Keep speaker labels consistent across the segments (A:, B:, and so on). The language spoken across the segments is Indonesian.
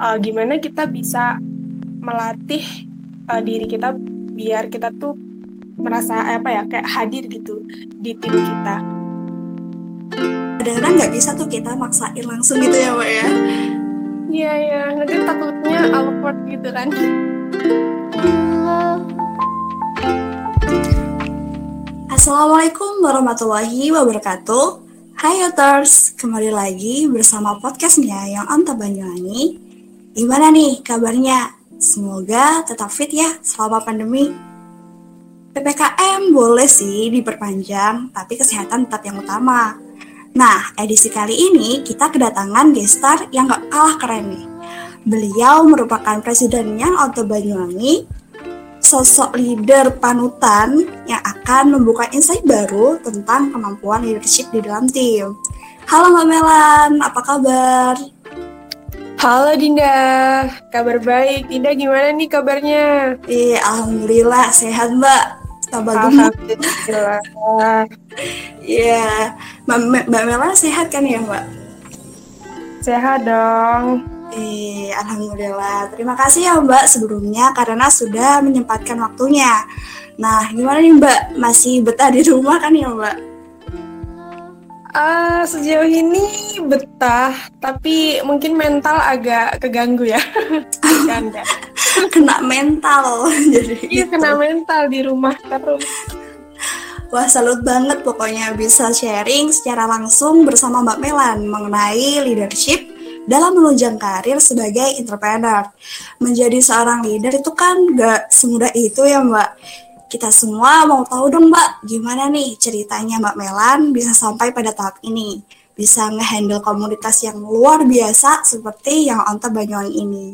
A: uh, gimana kita bisa melatih uh, diri kita biar kita tuh merasa apa ya kayak hadir gitu di tim kita.
B: Kadang-kadang nggak bisa tuh kita maksain langsung gitu ya mbak ya.
A: Iya ya, nanti takutnya awkward gitu kan.
B: Assalamualaikum warahmatullahi wabarakatuh. Hai Yoters, kembali lagi bersama podcastnya yang Anta Banyuwangi. Gimana nih kabarnya? Semoga tetap fit ya selama pandemi. PPKM boleh sih diperpanjang, tapi kesehatan tetap yang utama. Nah, edisi kali ini kita kedatangan gestar yang gak kalah keren nih. Beliau merupakan presiden yang Auto Banyuwangi, sosok leader panutan yang akan membuka insight baru tentang kemampuan leadership di dalam tim. Halo Mbak Melan, apa kabar?
A: Halo Dinda, kabar baik. Dinda gimana nih kabarnya?
B: Iya, Alhamdulillah sehat Mbak tambah gemuk. Alhamdulillah. Iya, Mbak, Mbak Mela sehat kan ya Mbak?
A: Sehat dong.
B: Eh, Alhamdulillah. Terima kasih ya Mbak sebelumnya karena sudah menyempatkan waktunya. Nah, gimana nih Mbak? Masih betah di rumah kan ya Mbak?
A: Uh, sejauh ini betah, tapi mungkin mental agak keganggu ya.
B: Kena mental jadi
A: iya gitu. kena mental di rumah terus
B: Wah salut banget pokoknya bisa sharing secara langsung bersama Mbak Melan mengenai leadership dalam menunjang karir sebagai entrepreneur. Menjadi seorang leader itu kan gak semudah itu ya Mbak. Kita semua mau tahu dong Mbak, gimana nih ceritanya Mbak Melan bisa sampai pada tahap ini? Bisa ngehandle komunitas yang luar biasa seperti yang Onta Banyuwangi ini.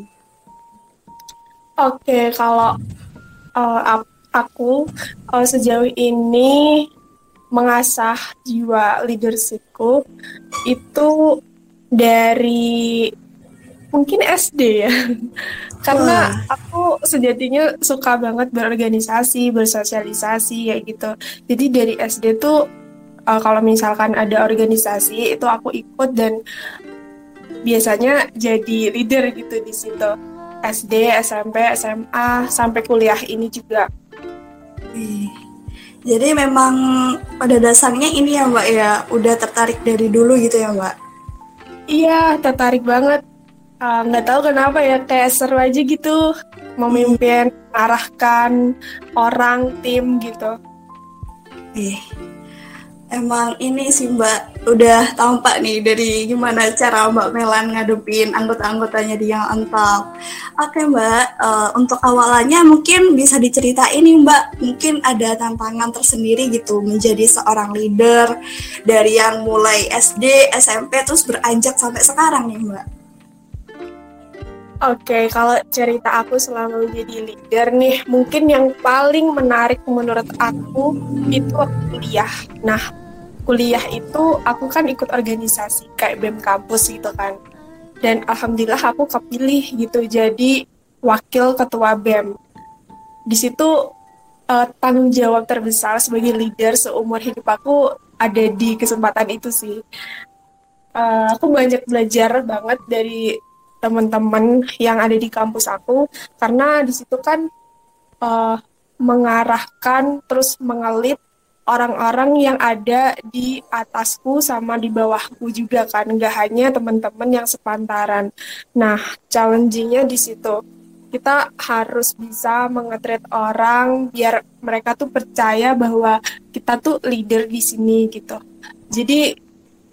A: Oke, kalau uh, aku uh, sejauh ini mengasah jiwa leadershipku itu dari mungkin SD ya. Karena aku sejatinya suka banget berorganisasi, bersosialisasi kayak gitu. Jadi dari SD tuh uh, kalau misalkan ada organisasi itu aku ikut dan biasanya jadi leader gitu di situ SD, SMP, SMA, sampai kuliah ini juga.
B: Jadi memang pada dasarnya ini ya Mbak ya, udah tertarik dari dulu gitu ya Mbak?
A: Iya, tertarik banget. Ah, nggak uh, tahu kenapa ya, kayak seru aja gitu memimpin, arahkan orang, tim gitu.
B: Eh, emang ini sih Mbak udah tampak nih dari gimana cara Mbak Melan ngadepin anggota-anggotanya di yang ental. Oke Mbak, uh, untuk awalannya mungkin bisa diceritain nih Mbak, mungkin ada tantangan tersendiri gitu menjadi seorang leader dari yang mulai SD, SMP terus beranjak sampai sekarang nih Mbak.
A: Oke, okay, kalau cerita aku selama menjadi leader nih, mungkin yang paling menarik menurut aku itu kuliah. Nah, kuliah itu aku kan ikut organisasi kayak BEM kampus gitu kan. Dan alhamdulillah aku kepilih gitu jadi wakil ketua BEM. Di situ uh, tanggung jawab terbesar sebagai leader seumur hidup aku ada di kesempatan itu sih. Uh, aku banyak belajar banget dari teman-teman yang ada di kampus aku karena di situ kan uh, mengarahkan terus mengelit orang-orang yang ada di atasku sama di bawahku juga kan nggak hanya teman-teman yang sepantaran. Nah challengingnya di situ. Kita harus bisa mengetret orang biar mereka tuh percaya bahwa kita tuh leader di sini gitu. Jadi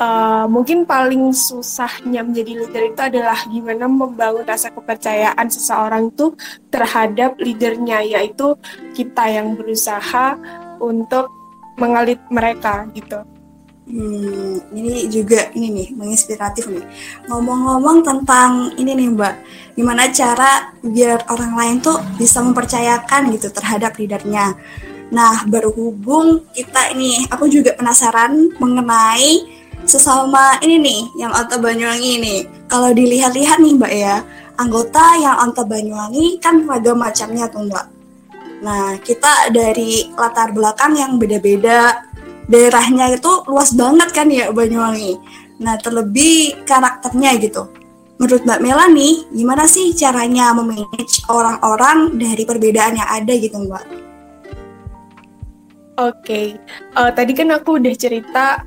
A: uh, mungkin paling susahnya menjadi leader itu adalah gimana membangun rasa kepercayaan seseorang tuh terhadap leadernya yaitu kita yang berusaha untuk mengalit mereka gitu.
B: Hmm, ini juga ini nih menginspiratif nih. Ngomong-ngomong tentang ini nih Mbak, gimana cara biar orang lain tuh bisa mempercayakan gitu terhadap leadernya. Nah, berhubung kita ini, aku juga penasaran mengenai sesama ini nih, yang Anta Banyuwangi ini. Kalau dilihat-lihat nih Mbak ya, anggota yang Anta Banyuwangi kan ragam macamnya tuh Mbak Nah, kita dari latar belakang yang beda-beda, daerahnya itu luas banget kan ya Banyuwangi. Nah, terlebih karakternya gitu. menurut Mbak Melani, gimana sih caranya memanage orang-orang dari perbedaan yang ada gitu Mbak?
A: Oke, okay. uh, tadi kan aku udah cerita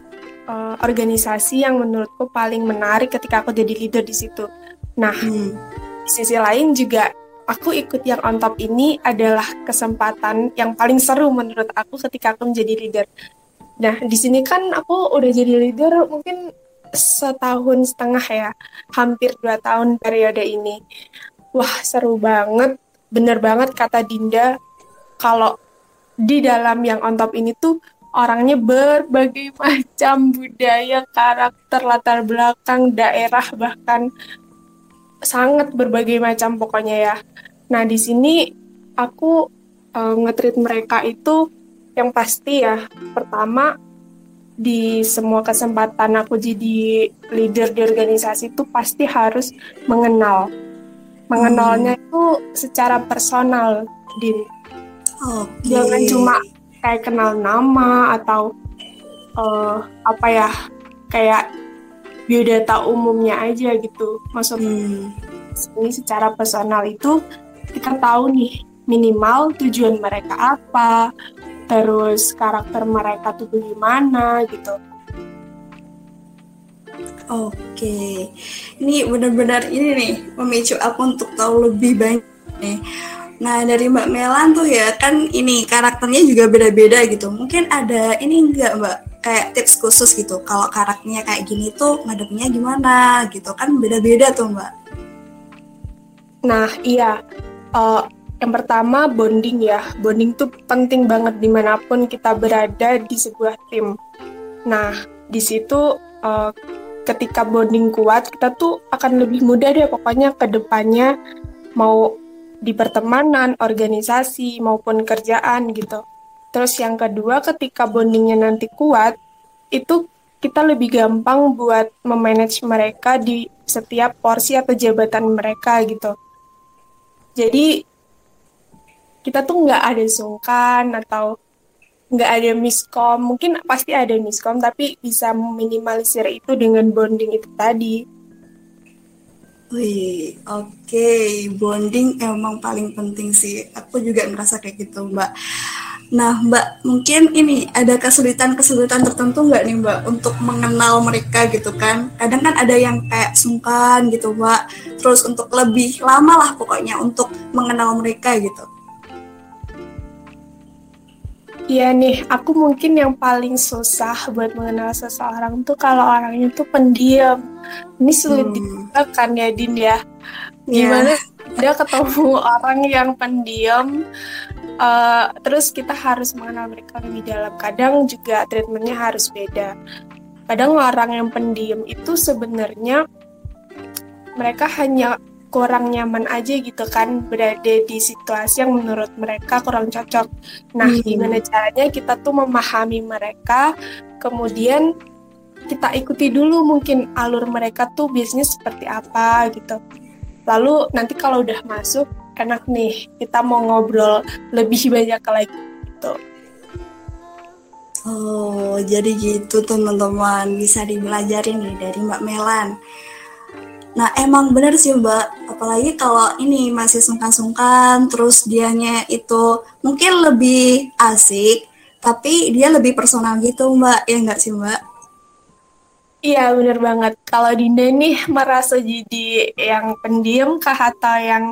A: uh, organisasi yang menurutku paling menarik ketika aku jadi leader di situ. Nah, hmm. di sisi lain juga aku ikut yang on top ini adalah kesempatan yang paling seru menurut aku ketika aku menjadi leader. Nah, di sini kan aku udah jadi leader mungkin setahun setengah ya, hampir dua tahun periode ini. Wah, seru banget. Bener banget kata Dinda, kalau di dalam yang on top ini tuh orangnya berbagai macam budaya, karakter, latar belakang, daerah, bahkan sangat berbagai macam pokoknya ya. Nah di sini aku uh, ngetrit mereka itu yang pasti ya pertama di semua kesempatan aku jadi leader di organisasi itu pasti harus mengenal mengenalnya hmm. itu secara personal din okay. jangan cuma kayak kenal nama atau uh, apa ya kayak biodata umumnya aja gitu maksudnya hmm. ini secara personal itu kita tahu nih minimal tujuan mereka apa terus karakter mereka tuh gimana gitu
B: Oke, ini benar-benar ini nih memicu aku untuk tahu lebih banyak nih. Nah dari Mbak Melan tuh ya kan ini karakternya juga beda-beda gitu. Mungkin ada ini enggak Mbak? Kayak tips khusus gitu kalau karakternya kayak gini tuh ngadepnya gimana gitu. Kan beda-beda tuh mbak.
A: Nah iya. Uh, yang pertama bonding ya. Bonding tuh penting banget di mana pun kita berada di sebuah tim. Nah di situ uh, ketika bonding kuat kita tuh akan lebih mudah deh pokoknya ke depannya mau di pertemanan, organisasi maupun kerjaan gitu. Terus yang kedua, ketika bondingnya nanti kuat, itu kita lebih gampang buat memanage mereka di setiap porsi atau jabatan mereka gitu. Jadi kita tuh nggak ada sungkan atau nggak ada miskom. Mungkin pasti ada miskom, tapi bisa meminimalisir itu dengan bonding itu tadi.
B: Wih, oke, okay. bonding emang paling penting sih. Aku juga ngerasa kayak gitu, Mbak. Nah, Mbak, mungkin ini ada kesulitan-kesulitan tertentu nggak nih, Mbak, untuk mengenal mereka gitu kan? Kadang kan ada yang kayak sungkan gitu, Mbak. Terus untuk lebih lama lah pokoknya untuk mengenal mereka gitu.
A: Iya nih, aku mungkin yang paling susah buat mengenal seseorang tuh kalau orangnya tuh pendiam. Ini sulit hmm. kan ya, Din ya. Iya. Gimana yeah. dia ketemu orang yang pendiam, uh, terus kita harus mengenal mereka lebih dalam kadang juga treatmentnya harus beda kadang orang yang pendiam itu sebenarnya mereka hanya kurang nyaman aja gitu kan berada di situasi yang menurut mereka kurang cocok. Nah, hmm. gimana caranya kita tuh memahami mereka, kemudian kita ikuti dulu mungkin alur mereka tuh biasanya seperti apa gitu. Lalu nanti kalau udah masuk, enak nih kita mau ngobrol lebih banyak lagi gitu.
B: Oh, jadi gitu teman-teman bisa dipelajari nih dari Mbak Melan. Nah, emang benar sih Mbak, apalagi kalau ini masih sungkan-sungkan, terus dianya itu mungkin lebih asik, tapi dia lebih personal gitu Mbak, ya enggak sih Mbak?
A: Iya bener banget. Kalau Dinda nih merasa jadi yang pendiam kah atau yang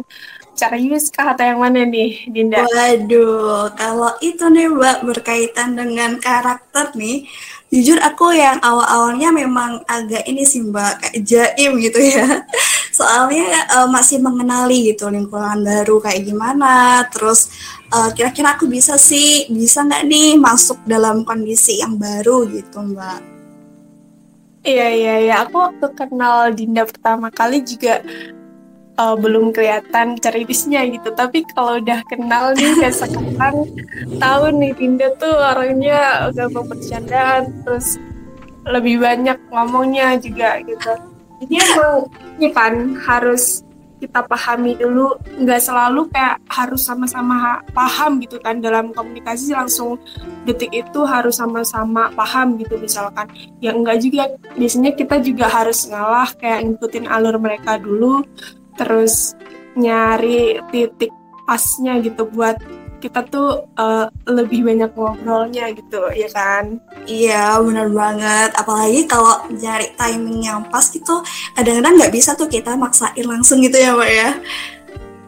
A: serius kah atau yang mana nih Dinda?
B: Waduh, kalau itu nih Mbak berkaitan dengan karakter nih, jujur aku yang awal-awalnya memang agak ini sih Mbak kayak jaim gitu ya. Soalnya uh, masih mengenali gitu lingkungan baru kayak gimana, terus uh, kira-kira aku bisa sih bisa nggak nih masuk dalam kondisi yang baru gitu Mbak.
A: Iya iya iya, aku waktu kenal Dinda pertama kali juga uh, belum kelihatan ceritisnya gitu. Tapi kalau udah kenal nih kayak sekarang tahu nih Dinda tuh orangnya udah bercandaan terus lebih banyak ngomongnya juga gitu. Jadi emang ini kan harus kita pahami dulu nggak selalu kayak harus sama-sama paham gitu kan. Dalam komunikasi langsung detik itu harus sama-sama paham gitu misalkan. Ya enggak juga biasanya kita juga harus ngalah kayak ngikutin alur mereka dulu terus nyari titik pasnya gitu buat kita tuh uh, lebih banyak ngobrolnya gitu ya kan?
B: Iya benar banget. Apalagi kalau nyari timing yang pas gitu kadang-kadang nggak bisa tuh kita maksain langsung gitu ya mbak ya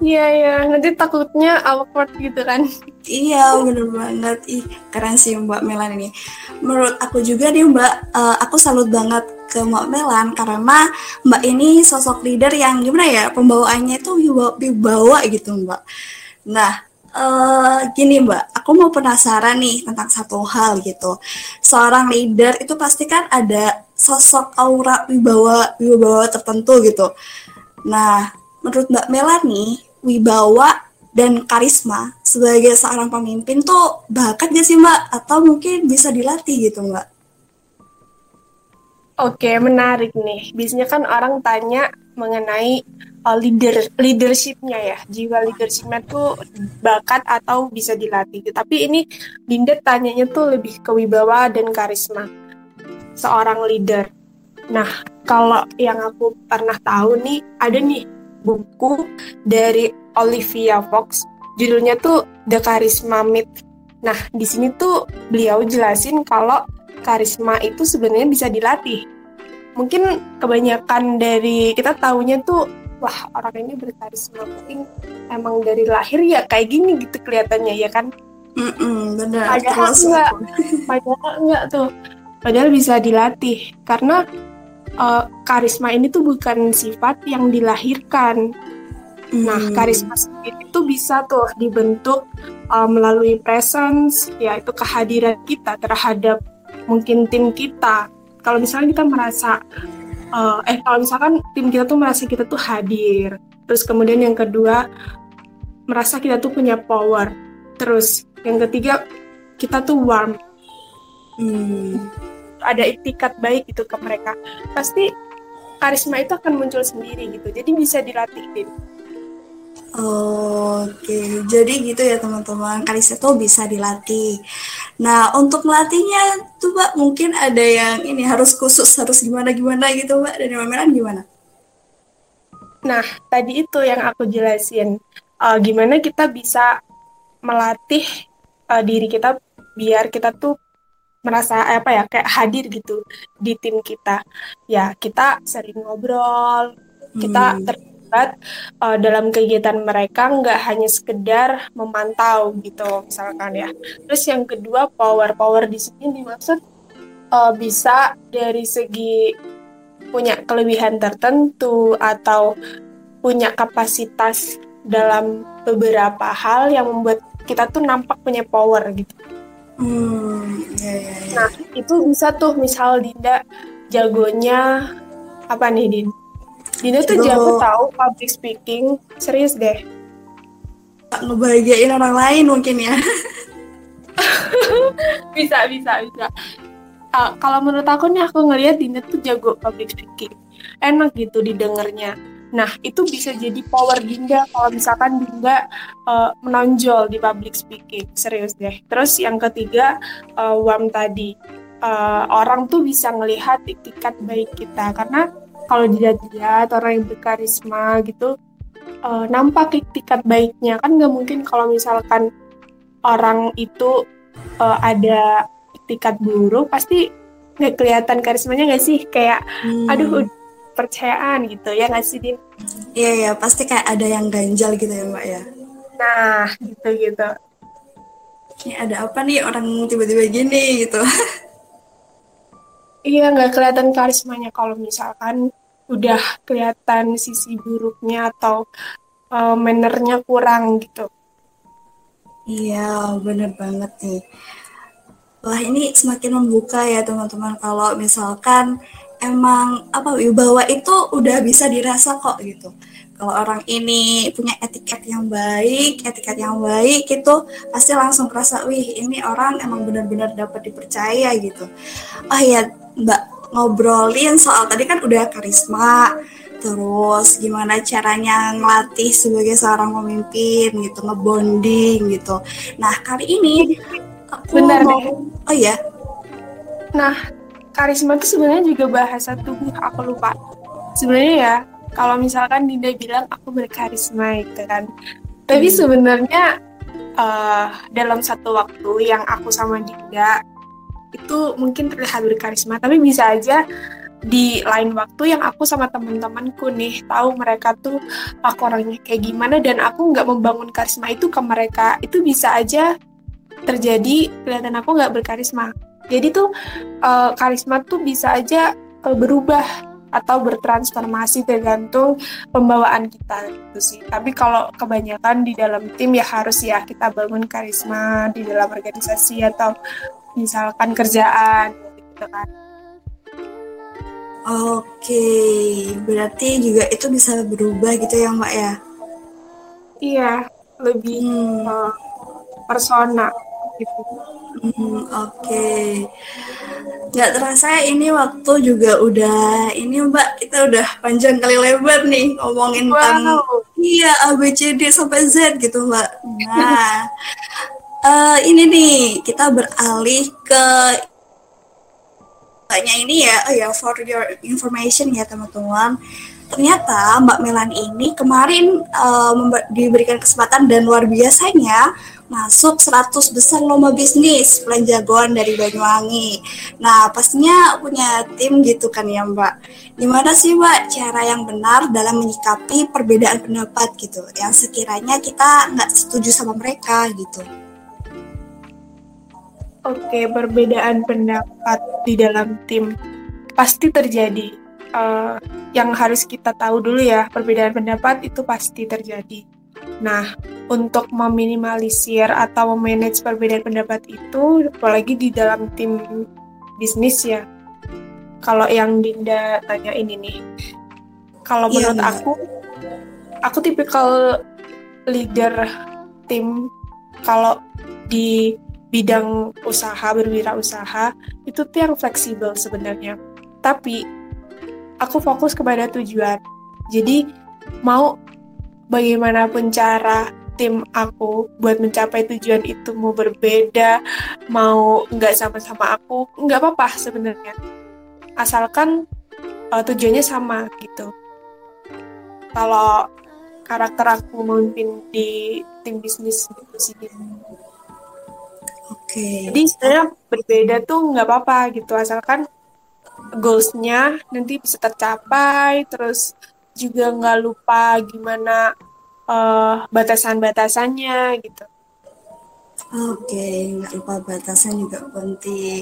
A: Iya ya, nanti takutnya awkward gitu kan.
B: Iya, bener banget. Ih, keren sih Mbak Melan ini. Menurut aku juga nih Mbak, uh, aku salut banget ke Mbak Melan karena Mbak ini sosok leader yang gimana ya, pembawaannya itu wibawa gitu Mbak. Nah, uh, gini Mbak, aku mau penasaran nih tentang satu hal gitu. Seorang leader itu pasti kan ada sosok aura wibawa wibawa tertentu gitu. Nah, menurut Mbak Melani, wibawa dan karisma sebagai seorang pemimpin tuh bakat gak sih Mbak? Atau mungkin bisa dilatih gitu Mbak?
A: Oke, menarik nih. Biasanya kan orang tanya mengenai uh, leader leadershipnya ya jiwa leadershipnya tuh bakat atau bisa dilatih tapi ini Dinda tanyanya tuh lebih ke wibawa dan karisma seorang leader nah kalau yang aku pernah tahu nih ada nih buku dari Olivia Fox. Judulnya tuh The Charisma Myth. Nah di sini tuh beliau jelasin kalau karisma itu sebenarnya bisa dilatih. Mungkin kebanyakan dari kita tahunya tuh wah orang ini berkarisma mungkin emang dari lahir ya kayak gini gitu kelihatannya ya kan?
B: Mm-mm, benar.
A: Padahal enggak. padahal enggak tuh. Padahal bisa dilatih. Karena uh, karisma ini tuh bukan sifat yang dilahirkan. Nah karisma sendiri itu bisa tuh dibentuk uh, melalui presence yaitu kehadiran kita terhadap mungkin tim kita. Kalau misalnya kita merasa uh, eh kalau misalkan tim kita tuh merasa kita tuh hadir terus kemudian yang kedua merasa kita tuh punya power. Terus yang ketiga kita tuh warm. Hmm. Ada etikat baik itu ke mereka pasti karisma itu akan muncul sendiri gitu jadi bisa dilatih
B: Oke, jadi gitu ya teman-teman. Karisma itu bisa dilatih. Nah, untuk melatihnya tuh Mbak mungkin ada yang ini harus khusus, harus gimana-gimana gitu Mbak. Dan Memeran gimana?
A: Nah, tadi itu yang aku jelasin. Uh, gimana kita bisa melatih uh, diri kita biar kita tuh merasa apa ya kayak hadir gitu di tim kita. Ya, kita sering ngobrol, kita hmm terlibat uh, dalam kegiatan mereka nggak hanya sekedar memantau gitu misalkan ya. Terus yang kedua power power di sini dimaksud uh, bisa dari segi punya kelebihan tertentu atau punya kapasitas dalam beberapa hal yang membuat kita tuh nampak punya power gitu.
B: Hmm, ya, ya, ya.
A: Nah itu bisa tuh misal Dinda jagonya apa nih Din? Dina tuh jago tahu public speaking, serius deh.
B: Ngebahagiain orang lain mungkin ya.
A: bisa, bisa, bisa. Uh, kalau menurut aku nih aku ngelihat Dina tuh jago public speaking. Enak gitu didengarnya. Nah, itu bisa jadi power Dinda kalau misalkan Dinda uh, menonjol di public speaking. Serius deh. Terus yang ketiga, uh, WAM tadi. Uh, orang tuh bisa ngelihat etikat baik kita karena kalau dilihat-lihat orang yang berkarisma gitu uh, nampak etikat baiknya kan nggak mungkin kalau misalkan orang itu uh, ada etikat buruk pasti nggak kelihatan karismanya nggak sih kayak hmm. aduh percayaan gitu ya nggak sih Din?
B: Iya ya pasti kayak ada yang ganjal gitu ya mbak ya.
A: Nah gitu gitu.
B: Ini ada apa nih orang tiba-tiba gini gitu.
A: Iya nggak kelihatan karismanya kalau misalkan udah kelihatan sisi buruknya atau uh, mannernya kurang gitu.
B: Iya, bener banget nih. Wah, ini semakin membuka ya teman-teman kalau misalkan emang apa wibawa itu udah bisa dirasa kok gitu. Kalau orang ini punya etiket yang baik, etiket yang baik itu pasti langsung kerasa, wih ini orang emang benar-benar dapat dipercaya gitu. Oh ya, Mbak ngobrolin soal tadi kan udah karisma, terus gimana caranya ngelatih sebagai seorang pemimpin gitu, ngebonding gitu. Nah kali ini aku
A: Benar
B: mau,
A: deh.
B: oh ya,
A: Nah, karisma itu sebenarnya juga bahasa tubuh. Aku lupa. Sebenarnya ya, kalau misalkan Dinda bilang aku berkarisma gitu kan. Tapi
B: Hmm.
A: sebenarnya eh, dalam satu waktu yang aku sama Dinda itu mungkin terlihat berkarisma, tapi bisa aja di lain waktu yang aku sama teman-temanku nih tahu mereka tuh aku orangnya kayak gimana dan aku nggak membangun karisma itu ke mereka itu bisa aja terjadi kelihatan aku nggak berkarisma jadi tuh eh, karisma tuh bisa aja eh, berubah atau bertransformasi tergantung pembawaan kita gitu sih. Tapi kalau kebanyakan di dalam tim ya harus ya kita bangun karisma di dalam organisasi atau misalkan kerjaan gitu kan.
B: oke, berarti juga itu bisa berubah gitu ya Mbak ya.
A: Iya, lebih
B: Hmm.
A: eh, persona gitu.
B: Hmm, oke. Nggak terasa ini waktu juga udah ini Mbak kita udah panjang kali lebar nih ngomongin tentang
A: Wow.
B: iya A B C D sampai Z gitu Mbak. Nah, eh, ini nih kita beralih ke Mbaknya ini ya, oh ya for your information ya teman-teman. Ternyata Mbak Melan ini kemarin member- diberikan kesempatan dan luar biasanya masuk 100 besar lomba bisnis plan jagoan dari Banyuwangi. Nah, pastinya punya tim gitu kan ya Mbak. Gimana sih Mbak cara yang benar dalam menyikapi perbedaan pendapat gitu, yang sekiranya kita nggak setuju sama mereka gitu.
A: Oke, perbedaan pendapat di dalam tim pasti terjadi. Eh, yang harus kita tahu dulu ya, perbedaan pendapat itu pasti terjadi. Nah, untuk meminimalisir atau memanage perbedaan pendapat itu, apalagi di dalam tim bisnis ya. Kalau yang Dinda tanya ini nih, kalau
B: Iya,
A: menurut
B: Mbak.
A: aku, aku tipikal leader tim kalau di bidang usaha berwirausaha itu tuh yang fleksibel sebenarnya. Tapi aku fokus kepada tujuan. Jadi mau bagaimanapun cara tim aku buat mencapai tujuan itu mau berbeda, mau nggak sama-sama aku, nggak apa-apa sebenarnya. Asalkan uh, tujuannya sama gitu. Kalau karakter aku memimpin di tim bisnis gitu sih.
B: Oke.
A: Jadi sebenarnya berbeda tuh nggak apa-apa gitu, asalkan goals-nya nanti bisa tercapai, terus juga nggak lupa gimana eh, batasan-batasannya gitu.
B: Oke, nggak lupa batasan juga penting.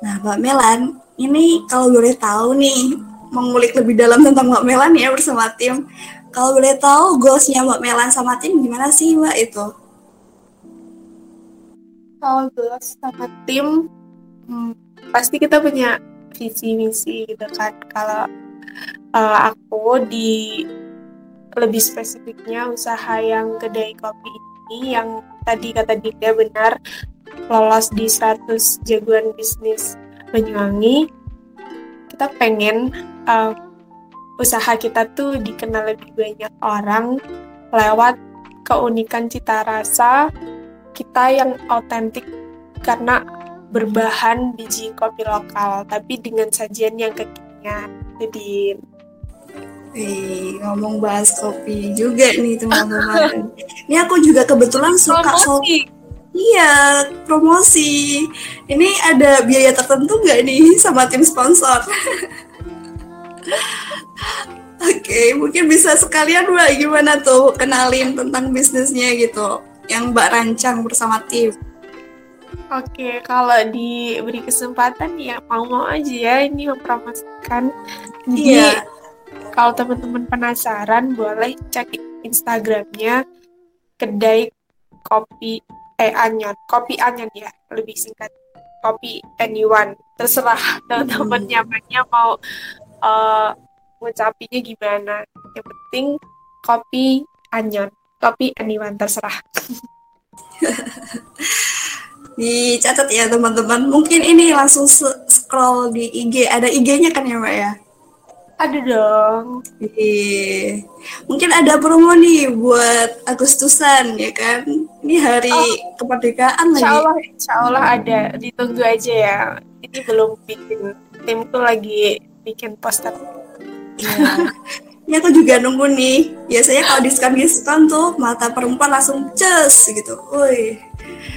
B: Nah, Mbak Melan, ini kalau boleh tahu nih, mengulik lebih dalam tentang Mbak Melan ya bersama tim. Kalau boleh tahu goalsnya Mbak Melan sama tim gimana sih Mbak itu?
A: Kalau goals sama tim, hmm, pasti kita punya visi misi gitu kan. Kalau eh, aku di lebih spesifiknya usaha yang kedai kopi ini yang tadi kata Dinda benar lolos di 100 jagoan bisnis Banyuwangi. Kita pengen uh, usaha kita tuh dikenal lebih banyak orang lewat keunikan cita rasa kita yang autentik karena berbahan biji kopi lokal tapi dengan sajian yang kekinian jadi
B: Wih, ngomong bahas kopi juga nih teman-teman. Ini aku juga kebetulan suka
A: promosi
B: Iya, promosi. Ini ada biaya tertentu nggak nih sama tim sponsor? Oke, mungkin bisa sekalian Mbak gimana tuh kenalin tentang bisnisnya gitu yang Mbak rancang bersama tim.
A: Oke, kalau diberi kesempatan ya mau-mau aja ya ini mempromosikan. Jadi
B: Iya.
A: kalau teman-teman penasaran boleh cek Instagramnya kedai kopi eh Anyon, kopi Anyon ya lebih singkat kopi anyone terserah teman-teman
B: Hmm.
A: nyamannya mau eh ngucapinnya gimana. Yang penting kopi Anyon, kopi anyone terserah.
B: Dicatat ya teman-teman. Mungkin ini langsung scroll di IG. Ada IG-nya kan ya Mbak ya?
A: Ada dong.
B: Iya. Mungkin ada promo nih buat Agustusan ya kan. Ini hari oh, kemerdekaan
A: insya Allah, lagi. Insya Allah ada. Ditunggu aja ya. Ini belum bikin. Tim tuh lagi bikin poster.
B: Iya. Ini aku juga nunggu nih. Biasanya kalau diskon-diskon tuh mata perempuan langsung ces gitu. Woi.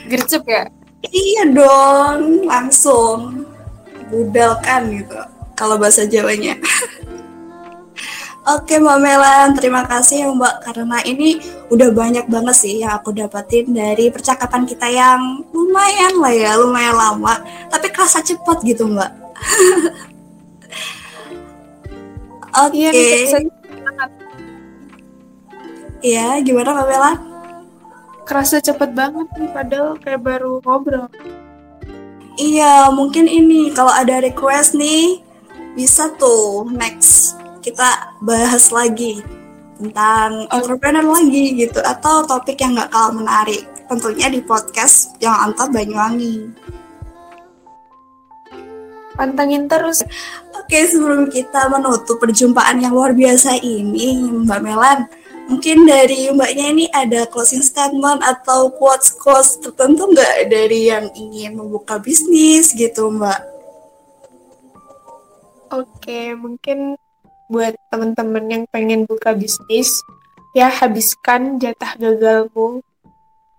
A: Gercep ya?
B: Iya dong, langsung budalkan gitu. Kalau bahasa Jawanya. Oke Mbak Melan, terima kasih ya Mbak karena ini udah banyak banget sih yang aku dapetin dari percakapan kita yang lumayan lah ya, lumayan lama, tapi kerasa cepat gitu Mbak. Oke. Okay. Iya, gimana Mbak Melan?
A: Kerasa cepet banget nih, padahal kayak baru ngobrol.
B: Iya, mungkin ini kalau ada request nih bisa tuh next kita bahas lagi tentang oh. entrepreneur lagi gitu atau topik yang nggak kalah menarik tentunya di podcast yang antar Banyuwangi
A: pantengin terus
B: oke sebelum kita menutup perjumpaan yang luar biasa ini Mbak Melan mungkin dari mbaknya ini ada closing statement atau quotes quotes tertentu nggak dari yang ingin membuka bisnis gitu mbak?
A: Oke, mungkin buat teman-teman yang pengen buka bisnis ya habiskan jatah gagalmu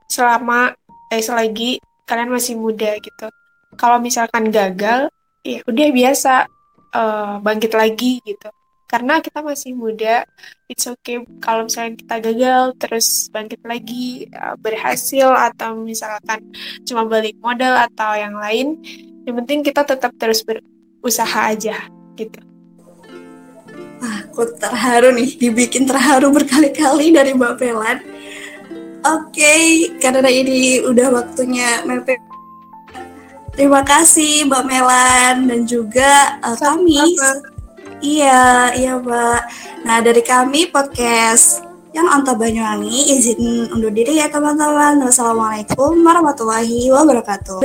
A: selama eh selagi kalian masih muda gitu kalau misalkan gagal ya udah biasa uh, bangkit lagi gitu karena kita masih muda it's okay kalau misalnya kita gagal terus bangkit lagi uh, berhasil atau misalkan cuma balik modal atau yang lain yang penting kita tetap terus berusaha aja gitu
B: aku terharu nih, dibikin terharu berkali-kali dari Mbak Pelan. Oke, okay, karena ini udah waktunya Mepe. Terima kasih Mbak Melan dan juga uh, kami. Iya, iya Mbak. Nah dari kami podcast yang Anta Banyuwangi izin undur diri ya teman-teman. Wassalamualaikum warahmatullahi wabarakatuh.